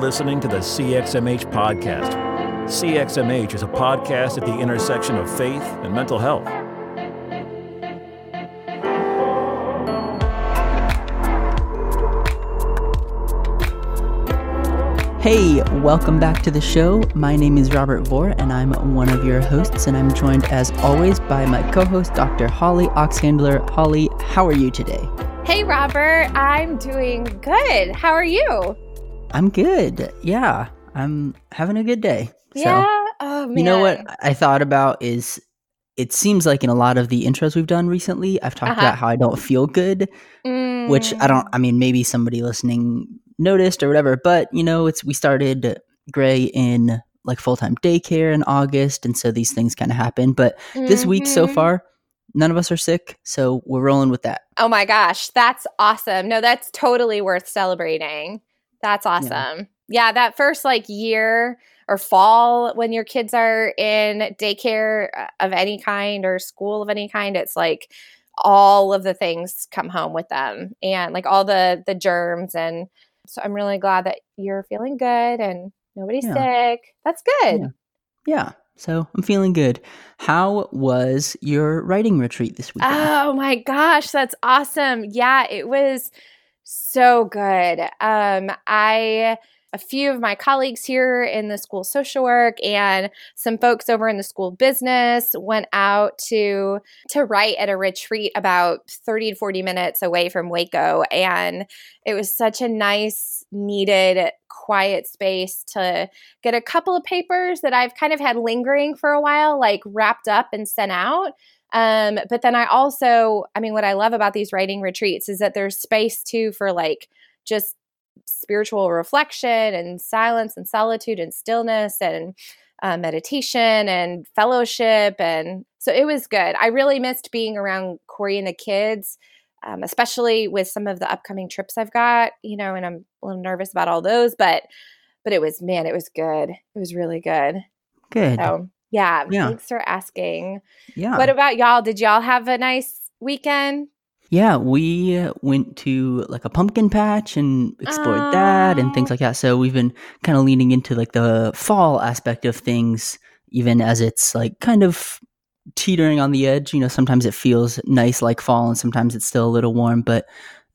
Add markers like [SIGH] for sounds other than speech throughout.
listening to the CXMH podcast. CXMH is a podcast at the intersection of faith and mental health. Hey, welcome back to the show. My name is Robert Vore, and I'm one of your hosts, and I'm joined as always by my co host, Dr. Holly Oxhandler. Holly, how are you today? Hey, Robert. I'm doing good. How are you? I'm good. Yeah, I'm having a good day. Yeah. oh, man. You know what I thought about is it seems like in a lot of the intros we've done recently, I've talked Uh-huh. about how I don't feel good, which I don't, I mean, maybe somebody listening noticed or whatever, but you know, it's, we started Gray in like full time daycare in August. And so these things kind of happen. But this week so Mhm. far, none of us are sick. So we're rolling with that. Oh my gosh, that's awesome. No, that's totally worth celebrating. That's awesome. Yeah, that first like year or fall when your kids are in daycare uh, of any kind or school of any kind, it's like all of the things come home with them and like all the the germs and so I'm really glad that you're feeling good and nobody's Yeah. sick. That's good. Yeah. Yeah. So I'm feeling good. How was your writing retreat this week? Oh my gosh, that's awesome. Yeah, it was so good. Um I a few of my colleagues here in the school social work and some folks over in the school business went out to to write at a retreat about 30 to 40 minutes away from Waco and it was such a nice needed quiet space to get a couple of papers that I've kind of had lingering for a while like wrapped up and sent out um, but then I also, I mean, what I love about these writing retreats is that there's space too for like just spiritual reflection and silence and solitude and stillness and uh, meditation and fellowship. And so it was good. I really missed being around Corey and the kids, um, especially with some of the upcoming trips I've got, you know, and I'm a little nervous about all those, but, but it was, man, it was good. It was really good. Good. So yeah, Yeah. thanks for asking. yeah. What about y'all? Did y'all have a nice weekend? Yeah, we went to like a pumpkin patch and explored that and things like that. So we've been kind of leaning into like the fall aspect of things, even as it's like kind of teetering on the edge. You know, sometimes it feels nice like fall, and sometimes it's still a little warm. But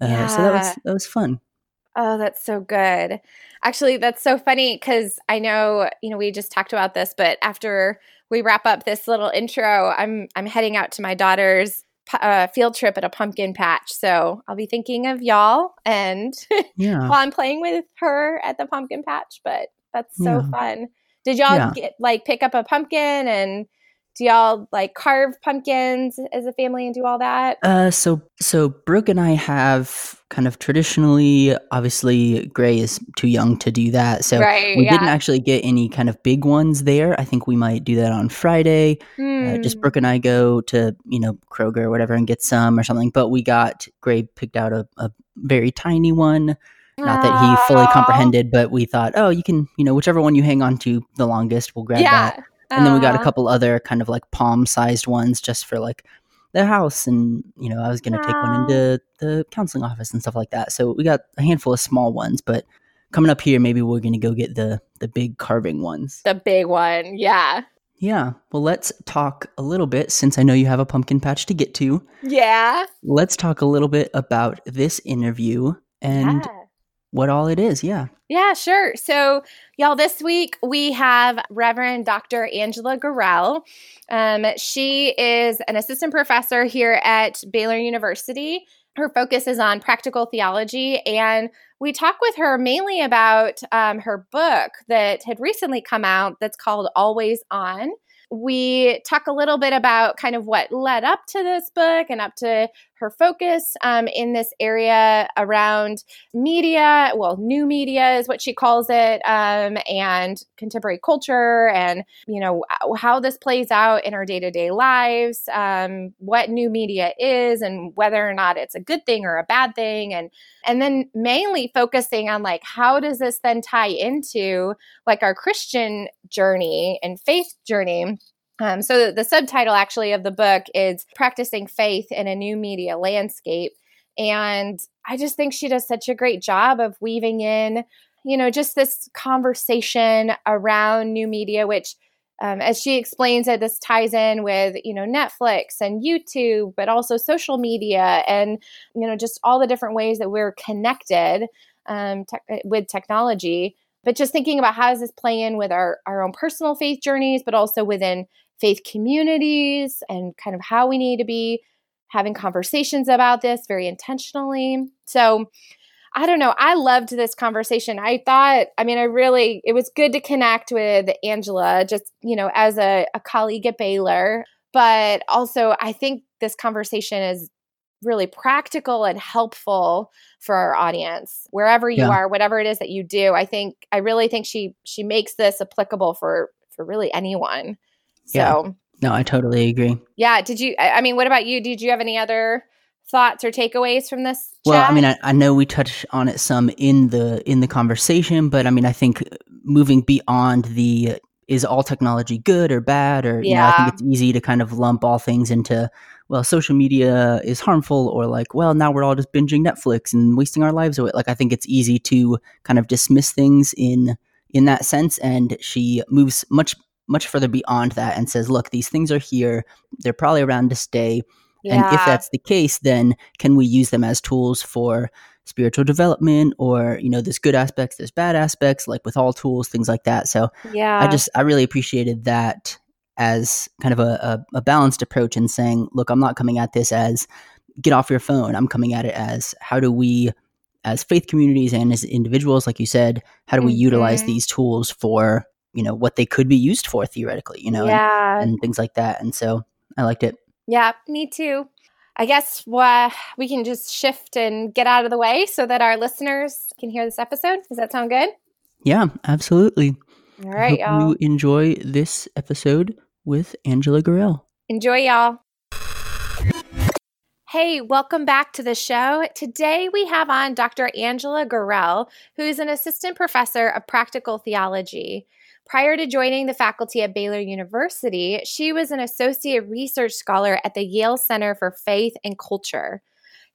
uh, so that was that was fun. Oh, that's so good. Actually, that's so funny because I know you know we just talked about this, but after we wrap up this little intro, I'm I'm heading out to my daughter's uh, field trip at a pumpkin patch, so I'll be thinking of y'all and [LAUGHS] Yeah, while I'm playing with her at the pumpkin patch. But that's so Yeah. fun. Did y'all Yeah. get like pick up a pumpkin and do y'all like carve pumpkins as a family and do all that? Uh, so so Brooke and I have kind of traditionally, obviously, Gray is too young to do that, so right. we yeah. didn't actually get any kind of big ones there. I think we might do that on Friday. Uh, just Mm. Brooke and I go to you know Kroger or whatever and get some or something. But we got Gray picked out a, a very tiny one. Not that he fully comprehended, but we thought, oh, you can you know whichever one you hang on to the longest, we'll grab that. And then we got a uh, couple other kind of like palm sized ones just for like the house and you know I was gonna take one into the counseling office and stuff like that. So we got a handful of small ones, but coming up here maybe we're gonna go get the the big carving ones. the big one. Yeah. Yeah. Well let's talk a little bit since I know you have a pumpkin patch to get to. Yeah. Let's talk a little bit about this interview and yeah. What all it is. Yeah. Yeah, sure. So, y'all, this week we have Reverend Dr. Angela Gorrell. Um, she is an assistant professor here at Baylor University. Her focus is on practical theology, and we talk with her mainly about um, her book that had recently come out that's called Always On. We talk a little bit about kind of what led up to this book and up to her focus um, in this area around media, well, new media is what she calls it, um, and contemporary culture, and you know how this plays out in our day to day lives, um, what new media is, and whether or not it's a good thing or a bad thing, and and then mainly focusing on like how does this then tie into like our Christian journey and faith journey. Um, so the subtitle actually of the book is practicing faith in a new media landscape and I just think she does such a great job of weaving in, you know, just this conversation around new media, which um, as she explains it, this ties in with you know Netflix and YouTube, but also social media and you know just all the different ways that we're connected um, te- with technology. But just thinking about how does this play in with our our own personal faith journeys, but also within faith communities and kind of how we need to be having conversations about this very intentionally. So I don't know. I loved this conversation. I thought, I mean, I really, it was good to connect with Angela, just, you know, as a, a colleague at Baylor. But also, I think this conversation is really practical and helpful for our audience wherever you yeah. are whatever it is that you do i think i really think she she makes this applicable for for really anyone so yeah. no i totally agree. Yeah did you i mean what about you? Did you have any other thoughts or takeaways from this well i mean I, I, know we touched on it some in the in the conversation but i mean i think moving beyond the is all technology good or bad? Or yeah. you know i think it's easy to kind of lump all things into well social media is harmful or like well now we're all just binging netflix and wasting our lives away. Like i think it's easy to kind of dismiss things in in that sense and she moves much much further beyond that and says look these things are here they're probably around to stay yeah. And if that's the case, then can we use them as tools for spiritual development or, you know, there's good aspects, there's bad aspects, like with all tools, things like that. So yeah. I just, I really appreciated that as kind of a, a, a balanced approach in saying, look, I'm not coming at this as get off your phone. I'm coming at it as how do we, as faith communities and as individuals, like you said, how do we mm-hmm. utilize these tools for, you know, what they could be used for theoretically, you know, yeah. and, and things like that. And so I liked it. Yeah, me too. I guess uh, we can just shift and get out of the way so that our listeners can hear this episode. Does that sound good? Yeah, absolutely. All right, y'all. You enjoy this episode with Angela Gorrell. Enjoy, y'all. Hey, welcome back to the show. Today we have on Dr. Angela Gorrell, who is an assistant professor of practical theology. Prior to joining the faculty at Baylor University, she was an associate research scholar at the Yale Center for Faith and Culture.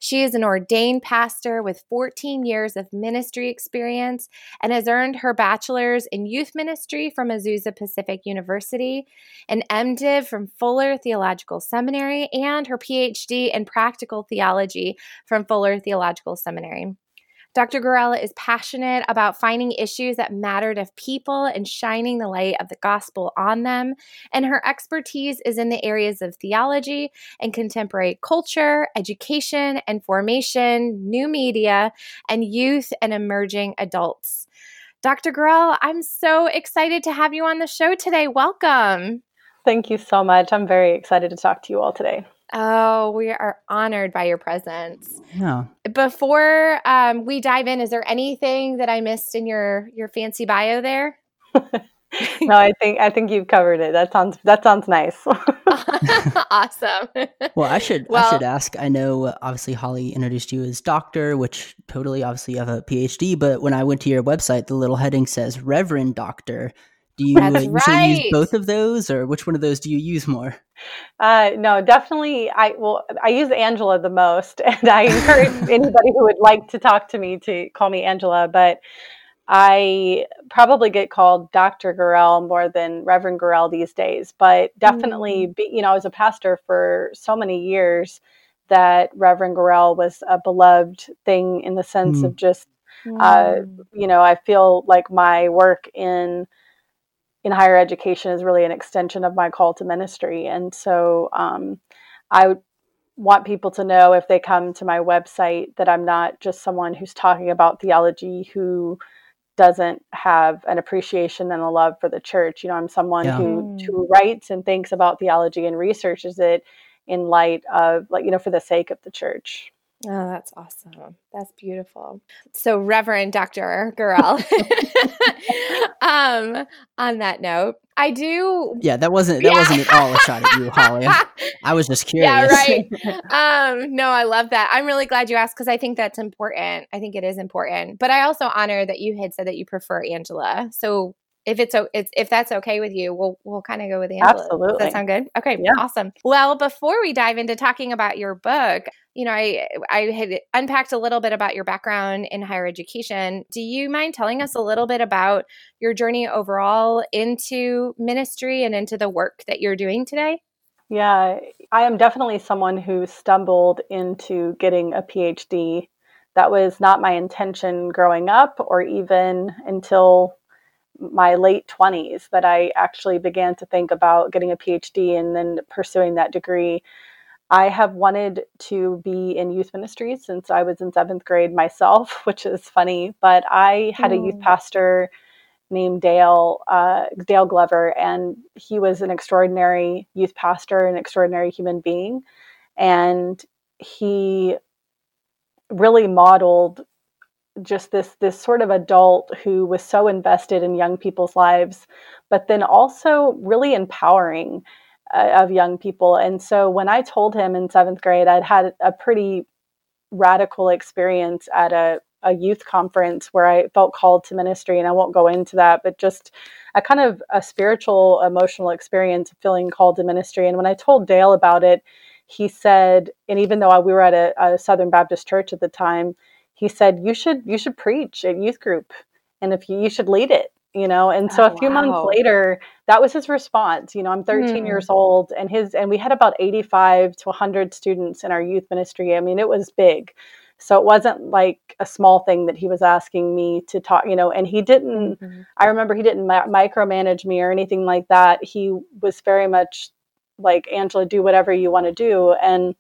She is an ordained pastor with 14 years of ministry experience and has earned her bachelor's in youth ministry from Azusa Pacific University, an MDiv from Fuller Theological Seminary, and her PhD in practical theology from Fuller Theological Seminary. Dr. Gorrell is passionate about finding issues that matter to people and shining the light of the gospel on them. And her expertise is in the areas of theology and contemporary culture, education and formation, new media, and youth and emerging adults. Dr. Gorrell, I'm so excited to have you on the show today. Welcome. Thank you so much. I'm very excited to talk to you all today. Oh, we are honored by your presence. Yeah. Before um, we dive in, is there anything that I missed in your your fancy bio there? [LAUGHS] no, I think I think you've covered it. That sounds that sounds nice. [LAUGHS] awesome. well, I should well, I should ask. I know uh, obviously Holly introduced you as doctor, which totally obviously you have a PhD. But when I went to your website, the little heading says Reverend Doctor. Do you That's usually right. use both of those, or which one of those do you use more? Uh, no, definitely. I well, I use Angela the most, [LAUGHS] and I encourage [LAUGHS] anybody who would like to talk to me to call me Angela. But I probably get called Dr. Gorrell more than Reverend Gorrell these days. But definitely, mm-hmm. you know, I was a pastor for so many years that Reverend Gorrell was a beloved thing in the sense mm. of just, uh, mm. you know, I feel like my work in in higher education is really an extension of my call to ministry. And so um, I want people to know if they come to my website that I'm not just someone who's talking about theology who doesn't have an appreciation and a love for the church. You know, I'm someone yeah. who who writes and thinks about theology and researches it in light of like, you know, for the sake of the church. Oh, that's awesome. That's beautiful. So, Reverend Dr. Gorrell. [LAUGHS] um, on that note, I do. Yeah, that wasn't that yeah. wasn't at all a shot at you, Holly. [LAUGHS] I was just curious. Yeah, right. [LAUGHS] um, no, I love that. I'm really glad you asked because I think that's important. I think it is important. But I also honor that you had said that you prefer Angela. So if it's, if that's okay with you, we'll we'll kind of go with Angela. Absolutely. Does that sound good? Okay, yeah. awesome. Well, before we dive into talking about your book, you know, I I had unpacked a little bit about your background in higher education. Do you mind telling us a little bit about your journey overall into ministry and into the work that you're doing today? Yeah, I am definitely someone who stumbled into getting a PhD. That was not my intention growing up or even until my late 20s that I actually began to think about getting a PhD and then pursuing that degree. I have wanted to be in youth ministry since I was in seventh grade myself, [LAUGHS] which is funny, but I had mm. a youth mm. pastor named Dale uh, Dale Glover, and he was an extraordinary youth pastor, an extraordinary human being, and he really modeled just this this sort of adult who was so invested in young people's lives, but then also really empowering uh, of young people. And so when I told him in seventh grade, I'd had a pretty radical experience at a, a youth conference where I felt called to ministry, and I won't go into that, but just a kind of a spiritual, emotional experience of feeling called to ministry. And when I told Dale about it, he said, and even though we were at a, a Southern Baptist church at the time, he said you should you should preach at youth group and if you, you should lead it you know and so oh, a few wow. months later that was his response you know i'm 13 mm. years old and his and we had about 85 to 100 students in our youth ministry i mean it was big so it wasn't like a small thing that he was asking me to talk you know and he didn't mm-hmm. i remember he didn't mi- micromanage me or anything like that he was very much like angela do whatever you want to do and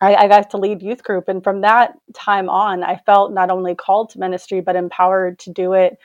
I, I, got to lead youth group. And from that time on, I felt not only called to ministry, but empowered to do it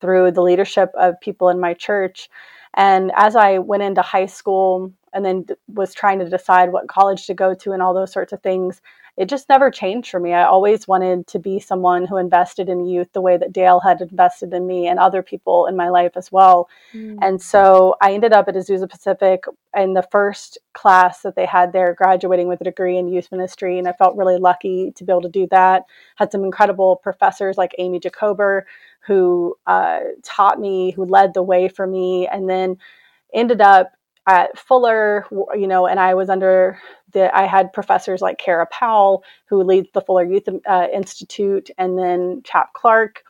through the leadership of people in my church. And as I went into high school and then was trying to decide what college to go to and all those sorts of things, it just never changed for me. I always wanted to be someone who invested in youth the way that Dale had invested in me and other people in my life as well. Mm. And so I ended up at Azusa Pacific in the first class that they had there, graduating with a degree in youth ministry. And I felt really lucky to be able to do that. Had some incredible professors like Amy Jacober who uh, taught me, who led the way for me, and then ended up at Fuller, you know, and I was under the, I had professors like Kara Powell, who leads the Fuller Youth uh, Institute, and then Chap Clark.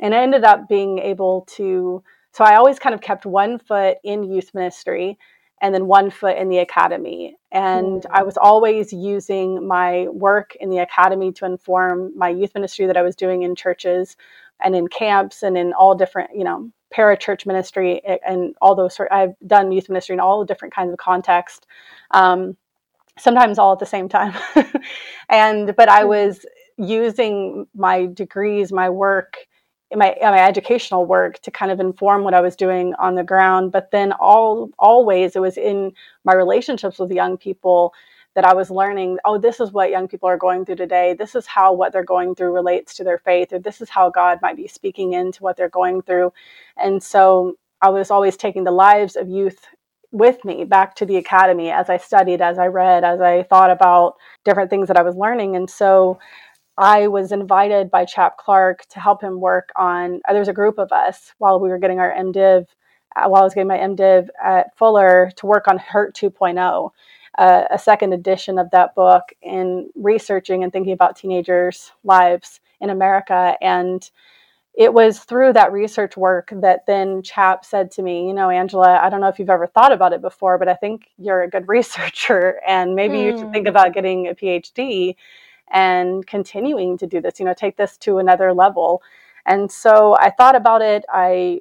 And I ended up being able to, so I always kind of kept one foot in youth ministry and then one foot in the academy. And mm. I was always using my work in the academy to inform my youth ministry that I was doing in churches and in camps and in all different, you know, parachurch ministry and all those sort. I've done youth ministry in all the different kinds of context, um, sometimes all at the same time. [LAUGHS] and but I hmm. was using my degrees, my work, my my educational work to kind of inform what I was doing on the ground. But then all always it was in my relationships with young people that I was learning, oh, this is what young people are going through today. This is how what they're going through relates to their faith, or this is how God might be speaking into what they're going through. And so I was always taking the lives of youth with me back to the academy as I studied, as I read, as I thought about different things that I was learning. And so I was invited by Chap Clark to help him work on, uh, there was a group of us while we were getting our MDiv, uh, while I was getting my MDiv at Fuller to work on Hurt 2.0 uh, a second edition of that book in researching and thinking about teenagers' lives in America. And it was through that research work that then Chap said to me, You know, Angela, I don't know if you've ever thought about it before, but I think you're a good [LAUGHS] researcher and maybe mm. you should think hmm. about getting a PhD and continuing to do this, you know, take this to another level. And so I thought about it. I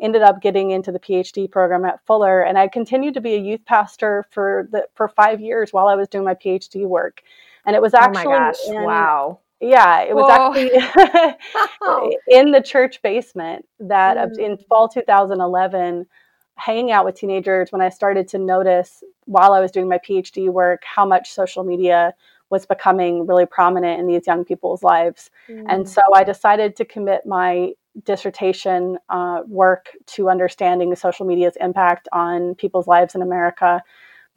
ended up getting into the PhD program at Fuller, and I continued to be a youth pastor for the for five years while I was doing my PhD work. And it was actually oh my gosh, in, wow. Yeah, it was Whoa. actually [LAUGHS] [LAUGHS] in the church basement that mm. in fall 2011, hanging out with teenagers when I started to notice while I was doing my PhD work how much social media was becoming really prominent in these young people's lives. Mm. And so I decided to commit my dissertation uh, work to understanding social media's impact on people's lives in America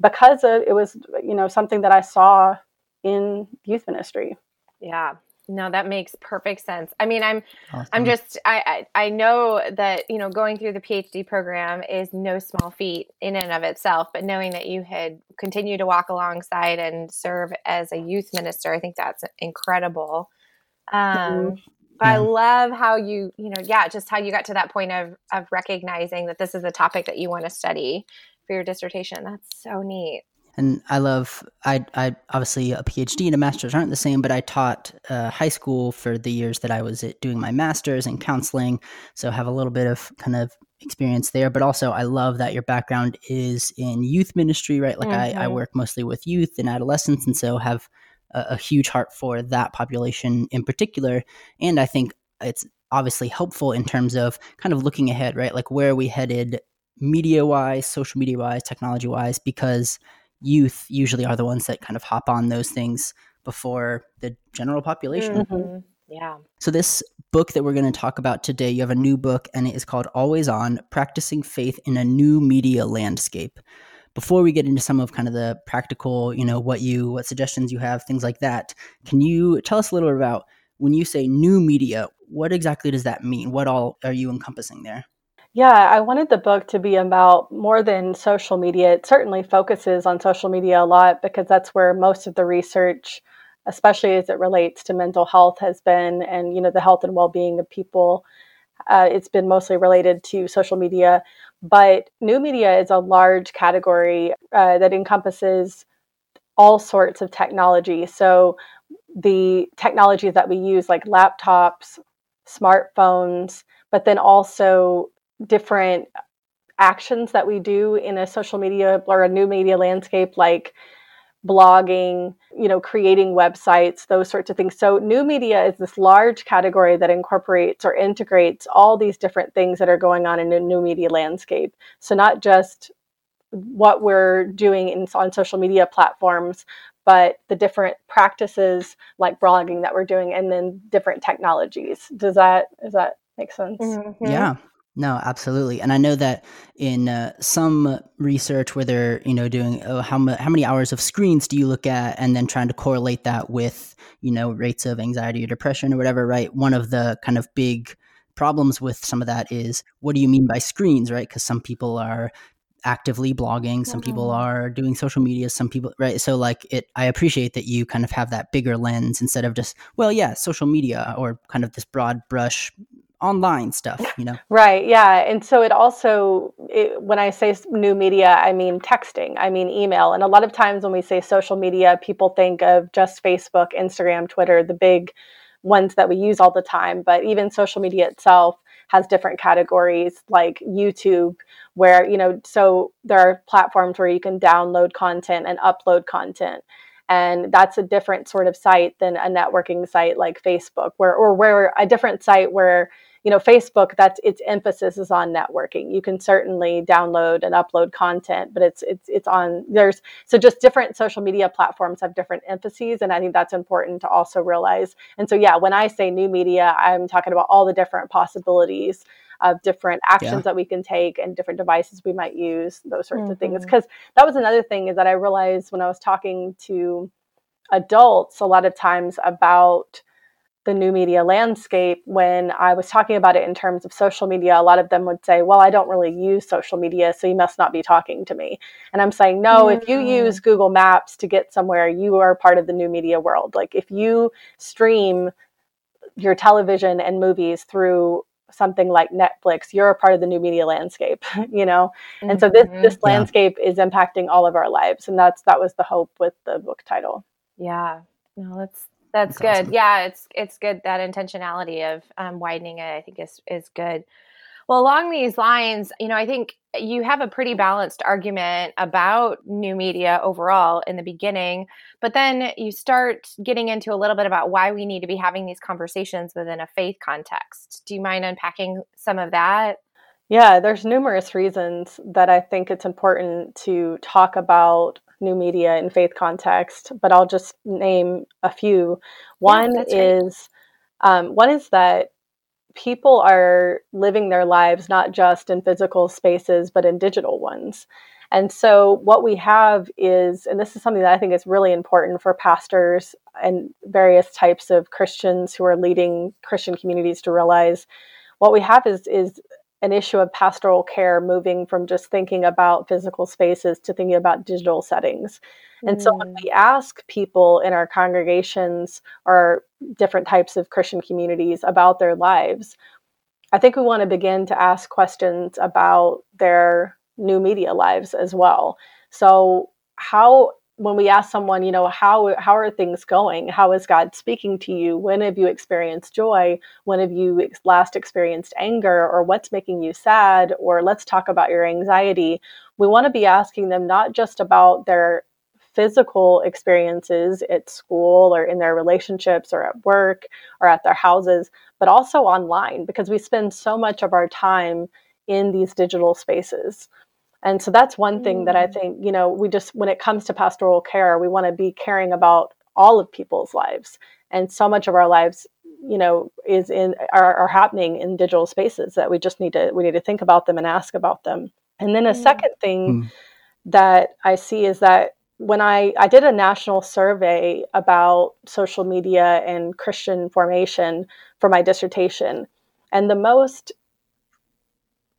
because of, it was you know something that I saw in youth ministry. Yeah. no that makes perfect sense i mean i'm awesome. i'm just I, I, I know that you know going through the phd program is no small feat in and of itself but knowing that you had continued to walk alongside and serve as a youth minister i think that's incredible um mm-hmm. But yeah. i love how you you know yeah just how you got to that point of of recognizing that this is a topic that you want to study for your dissertation that's so neat and I love I I obviously a PhD and a master's aren't the same, but I taught uh, high school for the years that I was doing my master's in counseling, so have a little bit of kind of experience there. But also, I love that your background is in youth ministry, right? Like mm-hmm. I, I work mostly with youth and adolescents, and so have a, a huge heart for that population in particular. And I think it's obviously helpful in terms of kind of looking ahead, right? Like where are we headed media wise, social media wise, technology wise, because youth usually are the ones that kind of hop on those things before the general population. Mm-hmm. Yeah. So, this book that we're going to talk about today, you have a new book and it is called Always On Practicing Faith in a New Media Landscape. Before we get into some of kind of the practical, you know, what you, what suggestions you have, things like that, can you tell us a little bit about when you say new media, what exactly does that mean? What all are you encompassing there? Yeah, I wanted the book to be about more than social media. It certainly focuses on social media a lot because that's where most of the research, especially as it relates to mental health, has been, and you know the health and well-being of people. Uh, it's been mostly related to social media, but new media is a large category uh, that encompasses all sorts of technology. So the technologies that we use, like laptops, smartphones, but then also different actions that we do in a social media or a new media landscape like blogging, you know, creating websites, those sorts of things. So new media is this large category that incorporates or integrates all these different things that are going on in a new media landscape. So not just what we're doing in, on social media platforms, but the different practices like blogging that we're doing and then different technologies. Does that does that make sense? Mm-hmm. Yeah. No, absolutely. And I know that in uh, some research where they're, you know, doing oh, how, how many hours of screens do you look at and then trying to correlate that with, you know, rates of anxiety or depression or whatever, right? One of the kind of big problems with some of that is what do you mean by screens, right? Because some people are actively blogging, some people mm-hmm. are doing social media, some people, right? So, like, it, I appreciate that you kind of have that bigger lens instead of just, well, yeah, social media or kind of this broad brush online stuff you know? Right yeah and so it also it, when i say new media i mean texting i mean email and a lot of times when we say social media people think of just facebook instagram twitter the big ones that we use all the time but even social media itself has different categories like youtube where you know so there are platforms where you can download content and upload content and that's a different sort of site than a networking site like facebook where or where a different site where you know facebook that's its emphasis is on networking you can certainly download and upload content but it's it's it's on there's so just different social media platforms have different emphases and i think that's important to also realize and so yeah when i say new media i'm talking about all the different possibilities of different actions yeah. that we can take and different devices we might use those sorts mm-hmm. of things because mm-hmm. that was another thing is that i realized when i was talking to adults a lot of times about the new media landscape when I was talking about it in terms of social media, a lot of them would say, Well, I don't really use social media, so you must not be talking to me. And I'm saying, No, mm-hmm. if you use mm. Google Maps to get somewhere, you are part of the new media world. Like if you stream your television and movies through something like Netflix, you're a part of the new media landscape, [LAUGHS] you know? Mm-hmm. And so this this mm-hmm. landscape is impacting all of our lives. And that's that was the hope with the book title. Yeah. No, that's that's, good. Yeah, it's it's good that intentionality of um, widening it. I think is is good. Well, along these lines, you know, I think you have a pretty balanced argument about new media overall in the beginning, but then you start getting into a little bit about why we need to be having these conversations within a faith context. Do you mind unpacking some of that? Yeah, there's numerous reasons that I think it's important to talk about new media in faith context, but I'll just name a few. One yeah, is um, one is that people are living their lives not just in physical spaces but in digital ones And so, what we have is, and this is something that I think is really important for pastors and various types of Christians who are leading Christian communities to realize what we have is, is an issue of pastoral care moving from just thinking about physical spaces to thinking about digital settings. And so when we hmm. ask people in our congregations or different types of Christian communities about their lives, I think we want to begin to ask questions about their new media lives as well. So how when we ask someone, you know, how how are things going? How is God speaking to you? When have you experienced joy? When have you ex- last experienced anger? Or what's making you sad? Or let's talk about your anxiety. We want to be asking them not just about their physical experiences at school or in their relationships or at work or at their houses, but also online because we spend so much of our time in these digital spaces. And so that's one thing that I mm. think, you know, we just, when it comes to pastoral care, we want to be caring about all of people's lives. And so much of our lives, you know, is in, are, are happening in digital spaces that we just need to, we need to think about them and ask about them. And then a mm. second thing mm. that I see is that when I, I did a national survey about social media and Christian formation for my dissertation, and the most,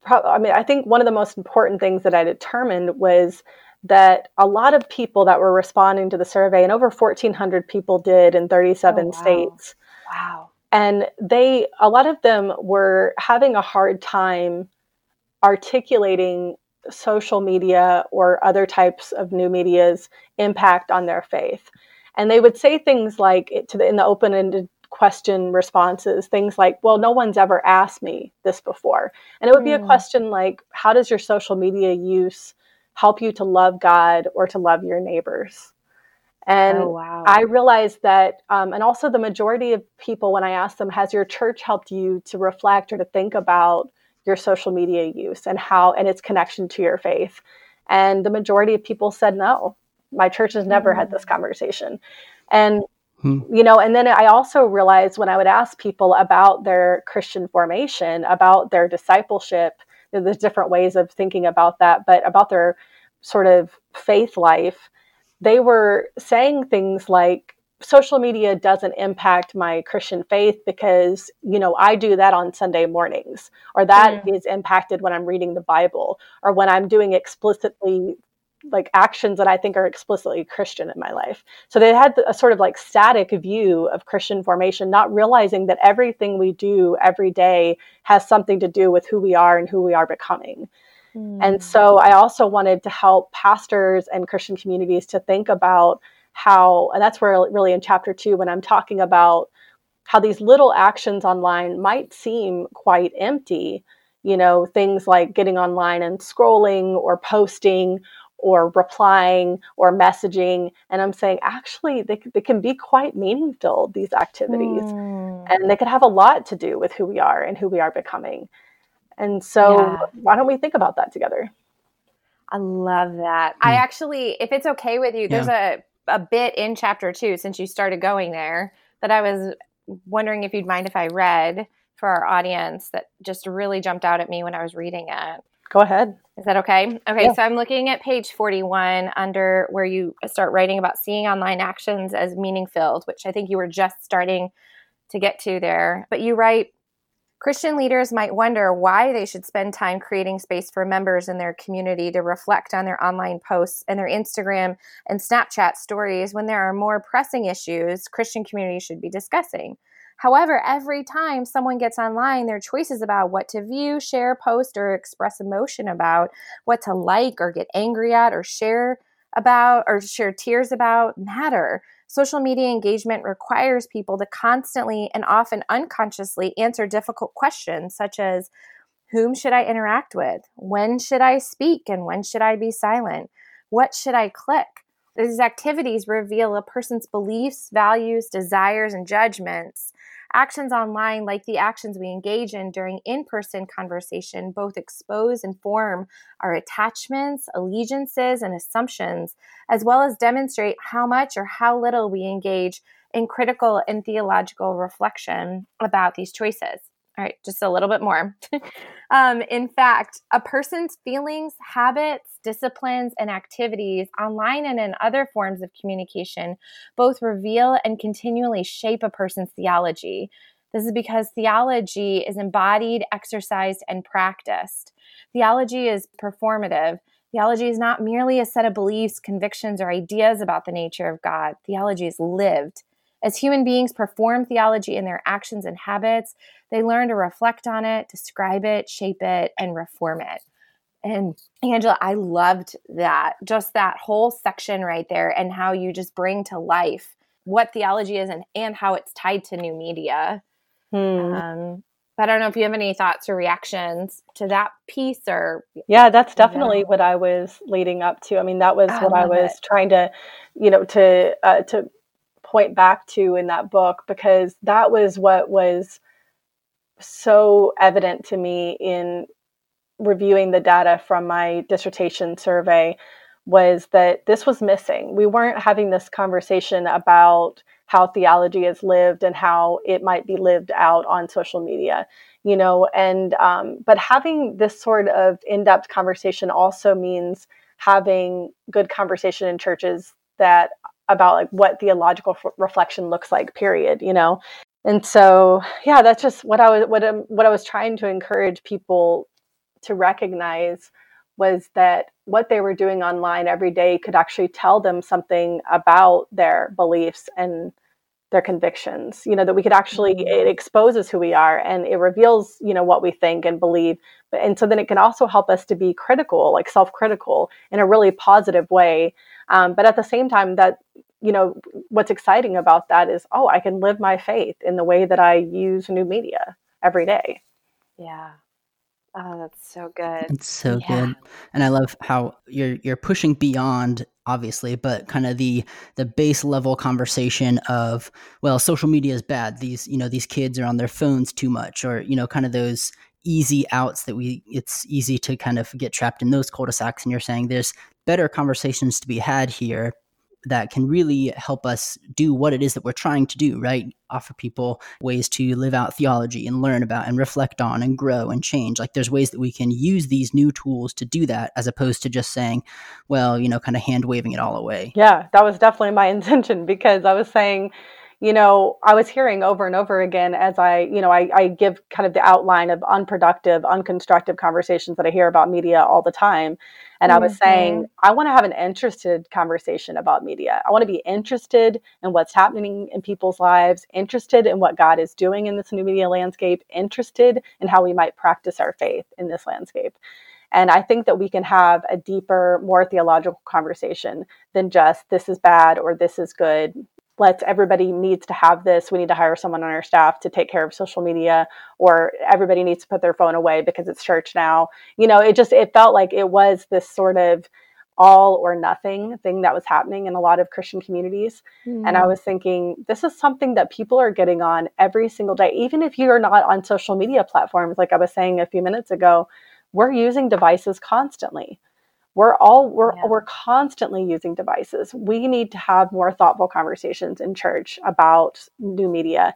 I mean, I think one of the most important things that I determined was that a lot of people that were responding to the survey, and over 1,400 people did in 37 oh, wow. states. Wow. And they, a lot of them were having a hard time articulating social media or other types of new media's impact on their faith. And they would say things like to the, in the open-ended question responses, things like, "Well, no one's ever asked me this before," and it would be mm. a hmm. question like, "How does your social media use help you to love God or to love your neighbors?" And oh, wow. I realized that, um, and also the majority of people, when I asked them, "Has your church helped you to reflect or to think about?" your social media use and how and its connection to your faith. And the majority of people said no. My church has never mm-hmm. had this mm. conversation. And hmm. you know, and then I also realized when I would ask people about their Christian formation, about their discipleship, there's different ways of thinking about that, but about their sort of faith life, they were saying things like, social media doesn't impact my Christian faith because, you know, I do that on Sunday mornings, or that mm. is impacted when I'm reading the Bible, or when I'm doing explicitly like actions that I think are explicitly Christian in my life. So they had a sort of like static view of Christian formation, not realizing that everything we do every day has something to do with who we are and who we are becoming. Mm. And so I also wanted to help pastors and Christian communities to think about how, and that's where really in chapter two, when I'm talking about how these little actions online might seem quite empty, you know, things like getting online and scrolling or posting or replying or messaging. And I'm saying, actually, they, they can be quite meaningful, these activities. Mm. And they could have a lot to do with who we are and who we are becoming. And so, yeah. why don't we think about that together? I love that. Mm. I actually, if it's okay with you, there's yeah. a a bit in chapter two since you started going there that I was wondering if you'd mind if I read for our audience that just really jumped out at me when I was reading it. Go ahead. Is that okay? Okay, yeah. so I'm looking at page 41 under where you start writing about seeing online actions as meaning filled, which I think you were just starting to get to there. But you write Christian leaders might wonder why they should spend time creating space for members in their community to reflect on their online posts and their Instagram and Snapchat stories when there are more pressing issues Christian communities should be discussing. However, every time someone gets online, their choices about what to view, share, post, or express emotion about, what to like or get angry at or share about or share tears about matter. Social media engagement requires people to constantly and often unconsciously answer difficult questions such as whom should I interact with? When should I speak and when should I be silent? What should I click? These activities reveal a person's beliefs, values, desires, and judgments Actions online, like the actions we engage in during in person conversation, both expose and form our attachments, allegiances, and assumptions, as well as demonstrate how much or how little we engage in critical and theological reflection about these choices. All right, just a little bit more. [LAUGHS] um, in fact, a person's feelings, habits, disciplines, and activities online and in other forms of communication both reveal and continually shape a person's theology. This is because theology is embodied, exercised, and practiced. Theology is performative. Theology is not merely a set of beliefs, convictions, or ideas about the nature of God. Theology is lived. As human beings perform theology in their actions and habits, they learn to reflect on it, describe it, shape it, and reform it. And Angela, I loved that, just that whole section right there, and how you just bring to life what theology is and, and how it's tied to new media. Hmm. Um, but I don't know if you have any thoughts or reactions to that piece or Yeah, that's definitely what I was leading up to. I mean, that was I what I was it. trying to, you know, to uh, to point back to in that book because that was what was so evident to me in reviewing the data from my dissertation survey was that this was missing. We weren't having this conversation about how theology is lived and how it might be lived out on social media, you know. And um, but having this sort of in-depth conversation also means having good conversation in churches that about like what theological f- reflection looks like period you know? And so yeah that's just what i was what, um, what i was trying to encourage people to recognize was that what they were doing online every day could actually tell them something about their beliefs and their convictions you know that we could actually mm-hmm. it exposes who we are and it reveals you know what we think and believe and so then it can also help us to be critical like self-critical in a really positive way um, but at the same time, that you know what's exciting about that is oh, I can live my faith in the way that I use new media every day. Yeah. Oh, that's so good. It's so yeah. good. And I love how you're you're pushing beyond obviously, but kind of the the base level conversation of well, social media is bad. These, you know, these kids are on their phones too much or, you know, kind of those easy outs that we it's easy to kind of get trapped in those cul-de-sacs and you're saying there's better conversations to be had here that can really help us do what it is that we're trying to do, right? Offer people ways to live out theology and learn about and reflect on and grow and change. Like there's ways that we can use these new tools to do that as opposed to just saying, well, you know, kind of hand waving it all away. Yeah, that was definitely my [LAUGHS] intention because I was saying, you know, I was hearing over and over again as I, you know, I, I, give kind of the outline of unproductive, unconstructive conversations that I hear about media all the time. And mm-hmm. I was saying, mm-hmm. I want to have an interested conversation about media. I want to be interested in what's happening in people's lives, interested in what God is doing in this new media landscape, interested in how we might practice our faith in this landscape. And I think that we can have a deeper, more theological conversation than just this is bad or this is good let's everybody needs to have this we need to hire someone on our staff to take care of social media or everybody needs to put their phone away because it's church now you know it just it felt like it was this sort of all or nothing thing that was happening in a lot of christian communities mm. and i mm. was thinking this is something that people are getting on every single day even if you're not on social media platforms like i was saying a few minutes ago we're using devices constantly we're all we're yeah. we're constantly using devices we need to have more thoughtful conversations in church about new media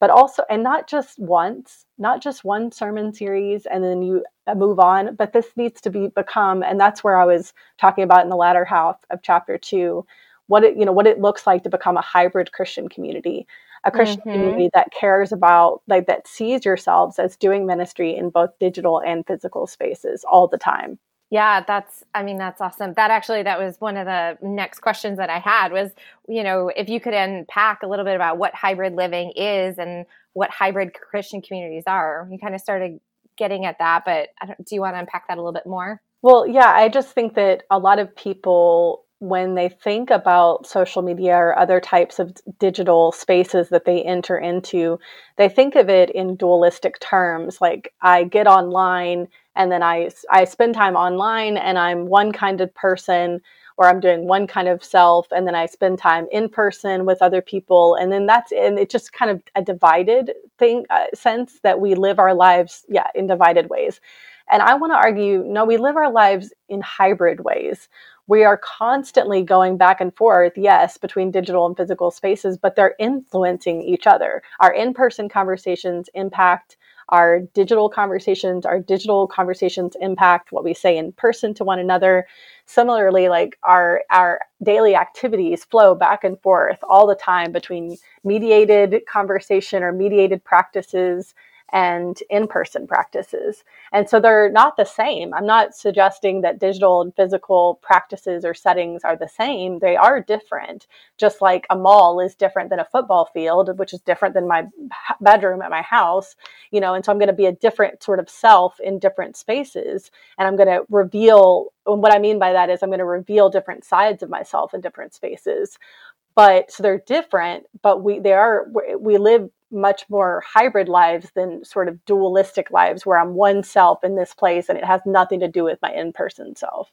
but also and not just once not just one sermon series and then you uh, move on but this needs to be become and that's where i was talking about in the latter half of chapter 2 what it you know what it looks like to become a hybrid christian community a christian mm-hmm. community that cares about like that sees yourselves as doing ministry in both digital and physical spaces all the time yeah, that's I mean that's awesome. That actually that was one of the next questions that I had was, you know, if you could unpack a little bit about what hybrid living is and what hybrid Christian communities are. You kind of started getting at that, but do you want to unpack that a little bit more? Well, yeah, I just think that a lot of people when they think about social media or other types of digital spaces that they enter into, they think of it in dualistic terms. Like I get online and then I, I spend time online and I'm one kind of person or I'm doing one kind of self and then I spend time in person with other people and then that's and it's just kind of a divided thing uh, sense that we live our lives yeah in divided ways. And I want to argue no we live our lives in hybrid ways we are constantly going back and forth, yes, between digital and physical spaces, but they're influencing each other. Our in person conversations impact our digital conversations, our digital conversations impact what we say in person to one another. Similarly, like our our daily activities flow back and forth all the time between mediated conversation or mediated practices and in person practices. And so they're not the same. I'm not suggesting that digital and physical practices or settings are the same. They are different, just like a mall is different than a football field, which is different than my bedroom at my house, you know. And so I'm going to be a different sort of self in different spaces. And I'm going to reveal, and what I mean by that is I'm going to reveal different sides of myself in different spaces but so they're different but we they are we live much more hybrid lives than sort of dualistic lives where I'm one self in this place and it has nothing to do with my in person self.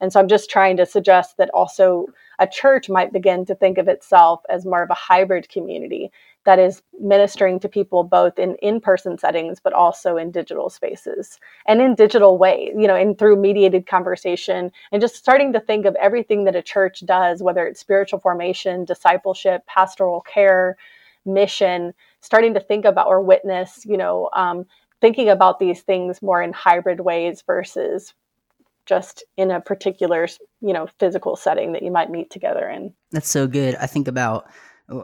And so I'm just trying to suggest that also a church might begin to think of itself as more of a hybrid community that is ministering to people both in in-person settings but also in digital spaces and in digital ways you know and through mediated conversation and just starting to think of everything that a church does whether it's spiritual formation discipleship pastoral care mission, starting to think about or witness, you know, um, thinking about these things more in hybrid ways versus just in a particular, you know, physical setting that you might meet together in. That's so good. I think about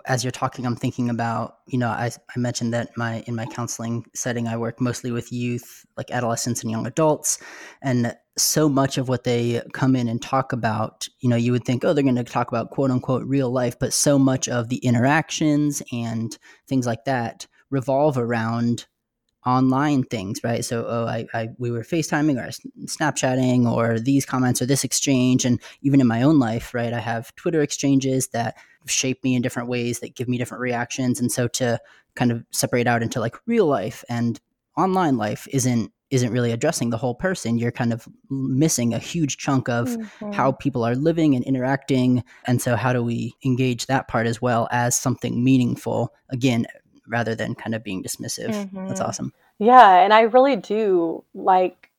as you're talking, I'm thinking about, you know, I, I mentioned that my in my counseling setting, I work mostly with youth, like adolescents and young adults, and so much of what they come in and talk about, you know, you would think, oh, they're going to talk about quote unquote real life, but so much of the interactions and things like that revolve around online things, right? So, oh, I, I we were FaceTiming or Snapchatting or these comments or this exchange, and even in my own life, right? I have Twitter exchanges that shape me in different ways that give me different reactions, and so to kind of separate out into like real life and online life isn't isn't really addressing the whole person you're kind of missing a huge chunk of mm-hmm. how people are living and interacting and so how do we engage that part as well as something meaningful again rather than kind of being dismissive. Mm-hmm. That's awesome. Yeah, and I really do like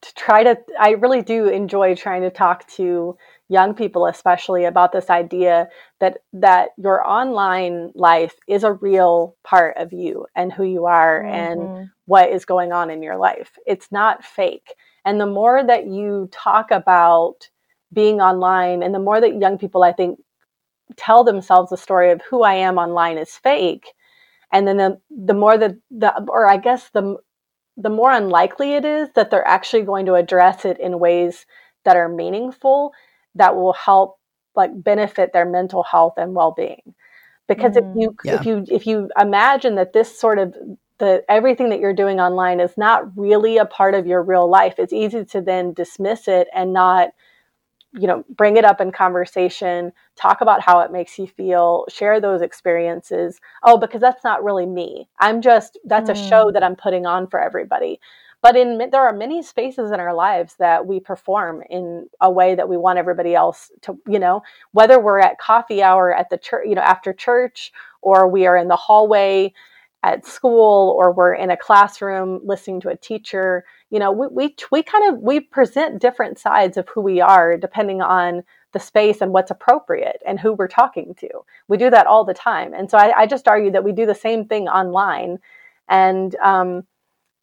to try to I really do enjoy trying to talk to young people especially about this idea that that your online life is a real part of you and who you are mm-hmm. and what is going on in your life. It's not fake. And the more that you talk about being online and the more that young people I think tell themselves the story of who I am online is fake, and then the, the more that the or i guess the the more unlikely it is that they're actually going to address it in ways that are meaningful that will help like benefit their mental health and well-being because mm, if you yeah. if you if you imagine that this sort of the everything that you're doing online is not really a part of your real life it's easy to then dismiss it and not you know bring it up in conversation talk about how it makes you feel share those experiences oh because that's not really me i'm just that's mm. a show mm. that i'm putting on for everybody but in there are many spaces in our lives that we perform in a way that we want everybody else to you know whether we're at coffee hour at the church you know after church or we are in the hallway at school or we're in a classroom listening to a teacher you know we, we, we kind of we present different sides of who we are depending on the space and what's appropriate and who we're talking to we do that all the time and so i, I just argue that we do the same thing online and um,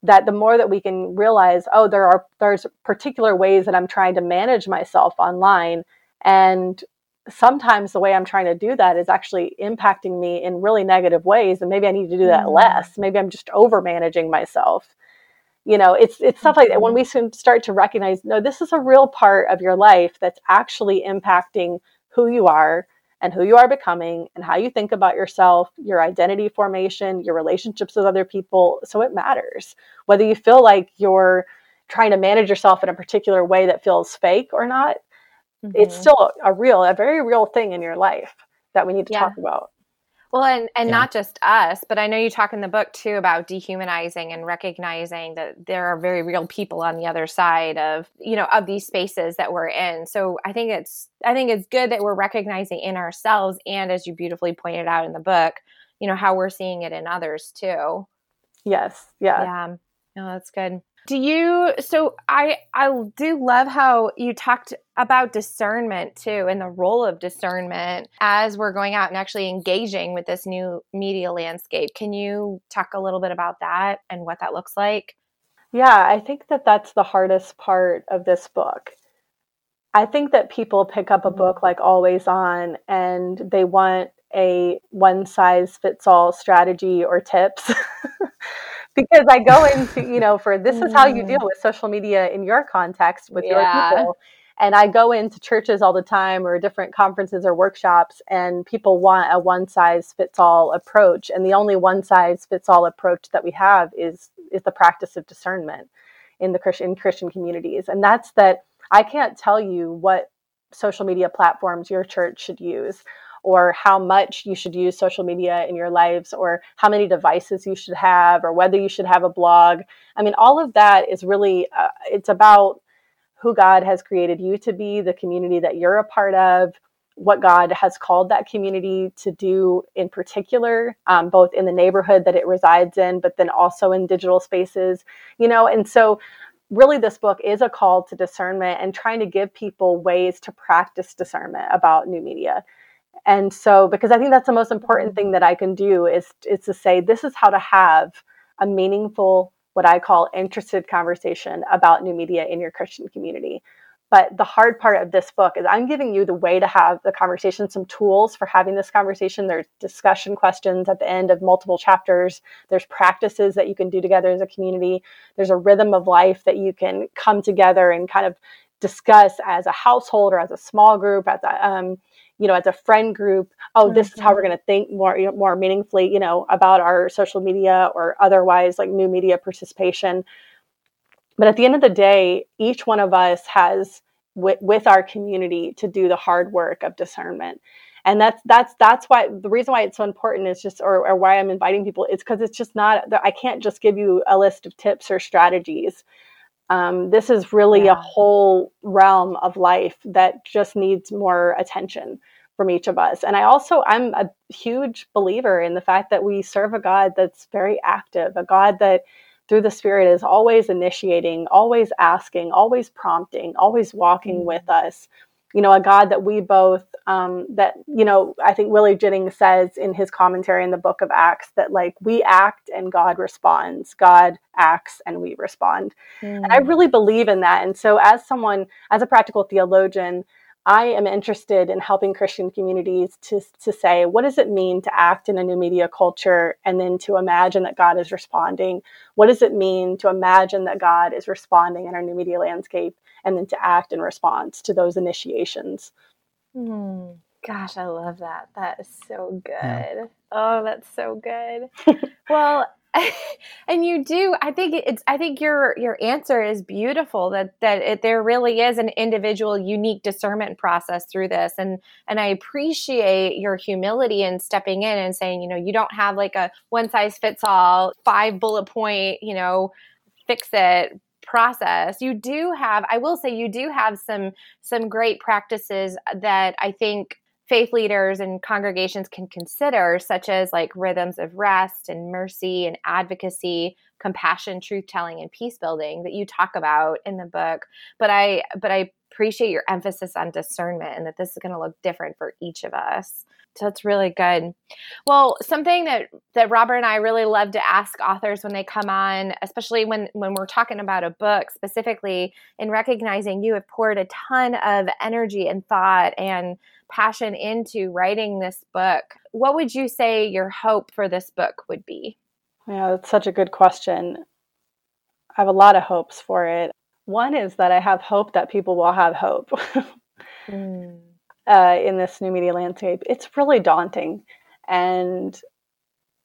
that the more that we can realize oh there are there's particular ways that i'm trying to manage myself online and sometimes the way I'm trying to do that is actually impacting me in really negative ways. And maybe I need to do that mm-hmm. less. Maybe I'm just over managing myself. You know, it's it's stuff like that. When we mm-hmm. start to recognize, no, this is a real part of your life that's actually impacting who you are and who you are becoming and how you think about yourself, your identity formation, your relationships with other people. So it matters whether you feel like you're trying to manage yourself in a particular way that feels fake or not mm-hmm. it's still a real, a very real thing in your life that we need to yeah. talk about. Well, and and yeah. not just us, but I know you talk in the book too about dehumanizing and recognizing that there are very real people on the other side of you know of these spaces that we're in. So I think it's I think it's good that we're recognizing in ourselves and as you beautifully pointed out in the book, you know how we're seeing it in others too. Yes. Yeah. Yeah. No, that's good. Do you so i i do love how you talked about discernment too and the role of discernment as we're going out and actually engaging with this new media landscape. Can you talk a little bit about that and what that looks like? Yeah i think that that's the hardest part of this book. I think that people pick up a mm-hmm. book like always on and they want a one size fits all strategy or tips [LAUGHS] because I go into, you know, for this is how you deal mm. with social media in your context with yeah. your people. And I go into churches all the time or different conferences or workshops, and people want a one size fits all approach. And the only one size fits all approach that we have is is the practice of discernment in the Christian Christian communities. And that's that I can't tell you what social media platforms your church should use or how much you should use social media in your lives or how many devices you should have or whether you should have a blog. I mean all of that is really uh, it's about who god has created you to be the community that you're a part of what god has called that community to do in particular um, both in the neighborhood that it resides in but then also in digital spaces you know? And so really this book is a call to discernment and trying to give people ways to practice discernment about new media and so because i think that's the most important thing that i can do is is to say this is how to have a meaningful what i call interested conversation about new media in your christian community. But the hard part of this book is i'm giving you the way to have the conversation some tools for having this conversation. There's discussion questions at the end of multiple chapters. There's practices that you can do together as a community. There's a rhythm of life that you can come together and kind of discuss as a household or as a small group as a um, you know, as a friend group, oh, mm-hmm. this is how we're mm-hmm. going to think more, you know, more meaningfully, you know, about our social media or otherwise like new media participation. But at the end of the day, each one of us has with, with our community to do the hard work of discernment. And that's that's that's why the reason why it's so important is just or, or why I'm inviting people is because it's just not I can't just give you a list of tips or strategies. Um, this is really yeah. a whole realm of life that just needs more attention from each of us. And I also, I'm a huge believer in the fact that we serve a God that's very active, a God that through the Spirit is always initiating, always asking, always prompting, always walking mm-hmm. with us. You know, a God that we both, um, that, you know, I think Willie Jennings says in his commentary in the book of Acts that like we act and God responds, God acts and we respond. Mm. And I mm. really believe in that. And so, as someone, as a practical theologian, I am interested in helping Christian communities to, to say, what does it mean to act in a new media culture and then to imagine that God is responding? What does it mean to imagine that God is responding in our new media landscape and then to act in response to those initiations? Hmm. Gosh, I love that. That is so good. Yeah. Oh, that's so good. [LAUGHS] well, [LAUGHS] and you do i think it's i think your your answer is beautiful that that it, there really is an individual unique discernment process through this and and i appreciate your humility in stepping in and saying you know you don't have like a one size fits all five bullet point you know fix it process you do have i will say you do have some some great practices uh, that i think faith leaders and congregations can consider, such as like rhythms of rest and mercy and advocacy, compassion, truth telling, and peace building that you talk about in the book. But I but I appreciate your emphasis on discernment and that this is going to look different for each of us. So that's really good. Well, something that that Robert and I really love to ask authors when they come on, especially when when we're talking about a book specifically, in recognizing you have poured a ton of energy and thought and passion into writing this book, what would you say your hope for this book would be? Yeah, that's such a good question. I have a lot of hopes for it. One is that I have hope that people will have hope mm. [LAUGHS] uh, in this new media landscape. It's really daunting. And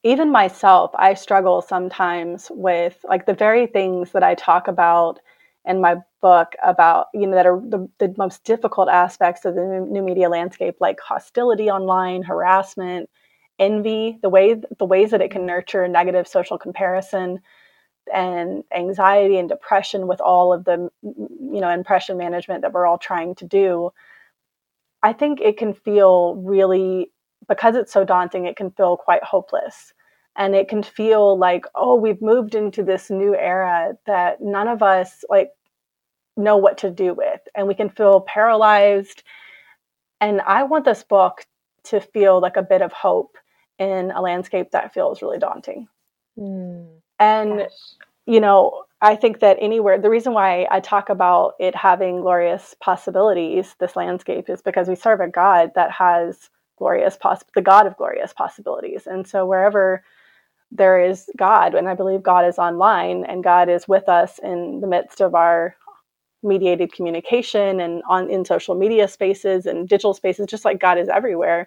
even myself, I struggle sometimes with like the very things that I talk about in my book about you know that are the, the most difficult aspects of the new media landscape like hostility online harassment envy the way the ways that it can nurture negative social comparison and anxiety and depression with all of the you know impression management that we're all trying to do i think it can feel really because it's so daunting it can feel quite hopeless. And it can feel like oh we've moved into this new era that none of us like know what to do with. And we can feel paralyzed. And i want this book to feel like a bit of hope in a landscape that feels really daunting. Mm, and gosh. you know i think that anywhere the reason why i talk about it having glorious possibilities this landscape is because we serve a god that has glorious poss- the god of glorious possibilities and so wherever there is God, and I believe God is online and God is with us in the midst of our mediated communication and on in social media spaces and digital spaces, just like God is everywhere.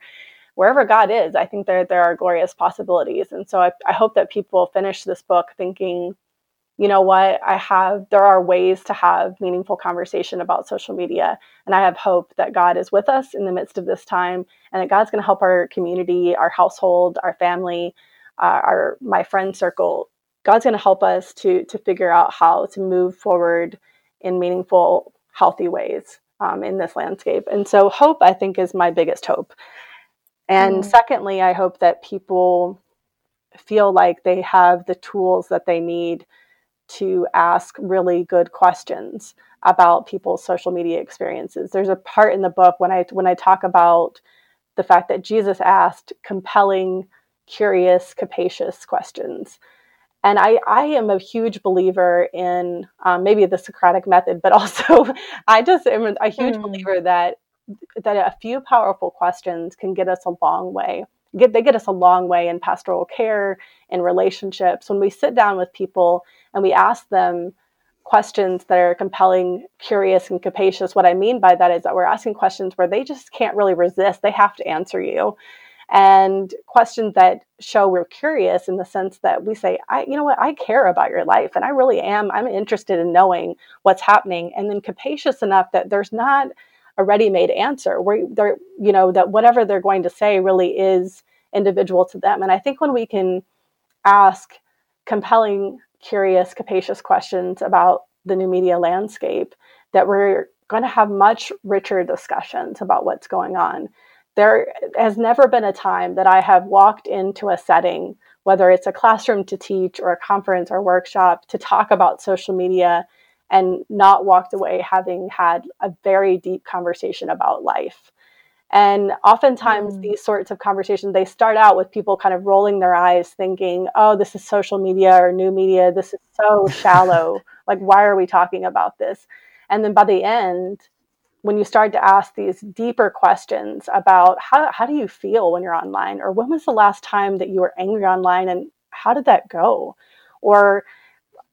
Wherever God is, I think there there are glorious possibilities. And so I, I hope that people finish this book thinking, you know what, I have there are ways to have meaningful conversation about social media. And I have hope that God is with us in the midst of this time and that God's going to help our community, our household, our family uh, our my friend circle god's going to help us to to figure out how to move forward in meaningful healthy ways um, in this landscape and so hope i think is my biggest hope and mm. secondly i hope that people feel like they have the tools that they need to ask really good questions about people's social media experiences there's a part in the book when i when i talk about the fact that jesus asked compelling curious, capacious questions. And I, I am a huge believer in um, maybe the Socratic method, but [LAUGHS] also I just am a huge mm. believer that that a few powerful questions can get us a long way. Get, they get us a long way in pastoral care, in relationships. When we sit down with people and we ask them questions that are compelling, curious, and capacious, what I mean by that is that we're asking questions where they just can't really resist. They have to answer you and questions that show we're curious in the sense that we say i you know what i care about your life and i really am i'm interested in knowing what's happening and then capacious enough that there's not a ready-made answer where they're you know that whatever they're going to say really is individual to them. And i think when we can ask compelling curious capacious questions about the new media landscape that we're going to have much richer discussions about what's going on. There has never been a time that I have walked into a setting, whether it's a classroom to teach or a conference or workshop, to talk about social media and not walked away having had a very deep conversation about life. And oftentimes, mm. these sorts of conversations, they start out with people kind of rolling their eyes, thinking, oh, this is social media or new media. This is so [LAUGHS] shallow. like, why are we talking about this? And then by the end, when you start to ask these deeper questions about how, how do you feel when you're online or when was the last time that you were angry online and how did that go or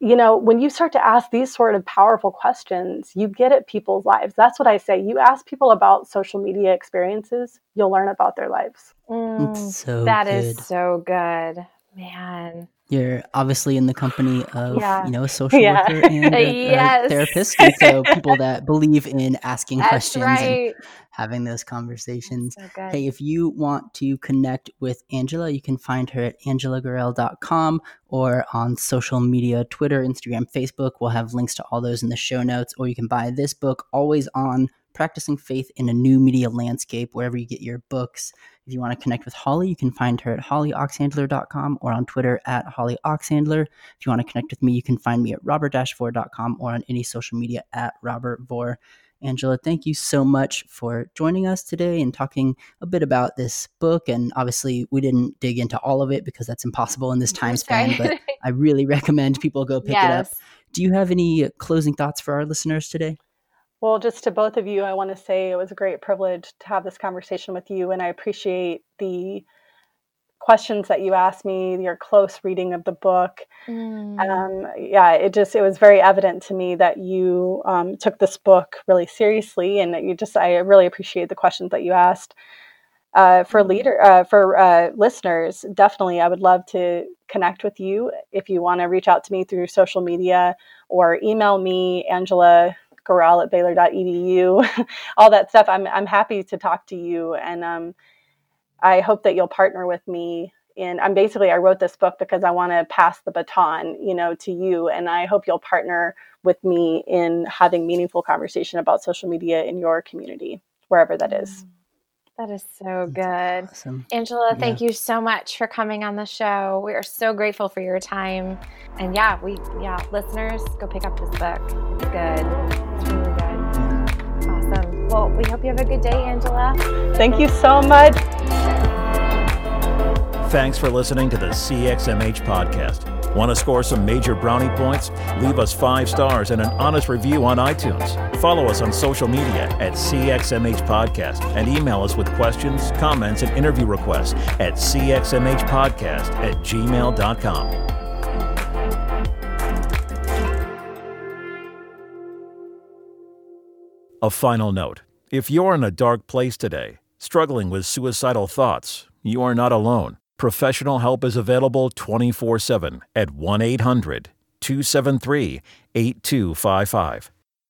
you know when you start to ask these sort of powerful questions you get at people's lives. That's what i say. You ask people about social media experiences you'll learn about their lives. Mm, so that good. is so good man you're obviously in the company of yeah. you know a social yeah. worker [LAUGHS] and a, yes. a, therapist and so people that [LAUGHS] believe in asking That's questions right. and having those conversations so hey if you want to connect with angela you can find her at angelagorrell.com or on social media twitter instagram facebook we'll have links to all those in the show notes or you can buy this book always on practicing faith in a new media landscape wherever you get your books if you want to connect with Holly, you can find her at hollyoxhandler.com or on Twitter at hollyoxhandler. If you want to connect with me, you can find me at robert-vore.com or on any social media at robertvore. Angela, thank you so much for joining us today and talking a bit about this book. And obviously, we didn't dig into all of it because that's impossible in this time span, but I really [LAUGHS] recommend people go pick yes. it up. Do you have any closing thoughts for our listeners today? Well, just to both of you, I want to say it was a great privilege to have this conversation with you, and I appreciate the questions that you asked me, your close reading of the book. Mm. Um, yeah, it just it was very evident to me that you um, took this book really seriously, and you just I really appreciate the questions that you asked. Uh, for mm. leader uh, for uh, listeners, definitely, I would love to connect with you if you want to reach out to me through social media or email me, Angela Gorrell at baylor.edu, [LAUGHS] all that stuff. I'm, I'm happy to talk to you. And um, I hope that you'll partner with me in, I'm basically, I wrote this book because I want to pass the baton, you know, to you. And I hope you'll partner with me in having meaningful conversation about social media in your community, wherever that is. That is so good. Awesome. Angela, yeah. thank you so much for coming on the show. We are so grateful for your time. And yeah, we yeah, listeners, go pick up this book. It's good. It's really good. Awesome. Well, we hope you have a good day, Angela. Thank you so much. Thanks for listening to the CXMH podcast. Want to score some major brownie points? Leave us five stars and an honest review on iTunes. Follow us on social media at CXMH Podcast and email us with questions, comments, and interview requests at cxmhpodcast at gmail.com. A final note if you're in a dark place today, struggling with suicidal thoughts, you are not alone. Professional help is available 24 7 at 1 800 273 8255.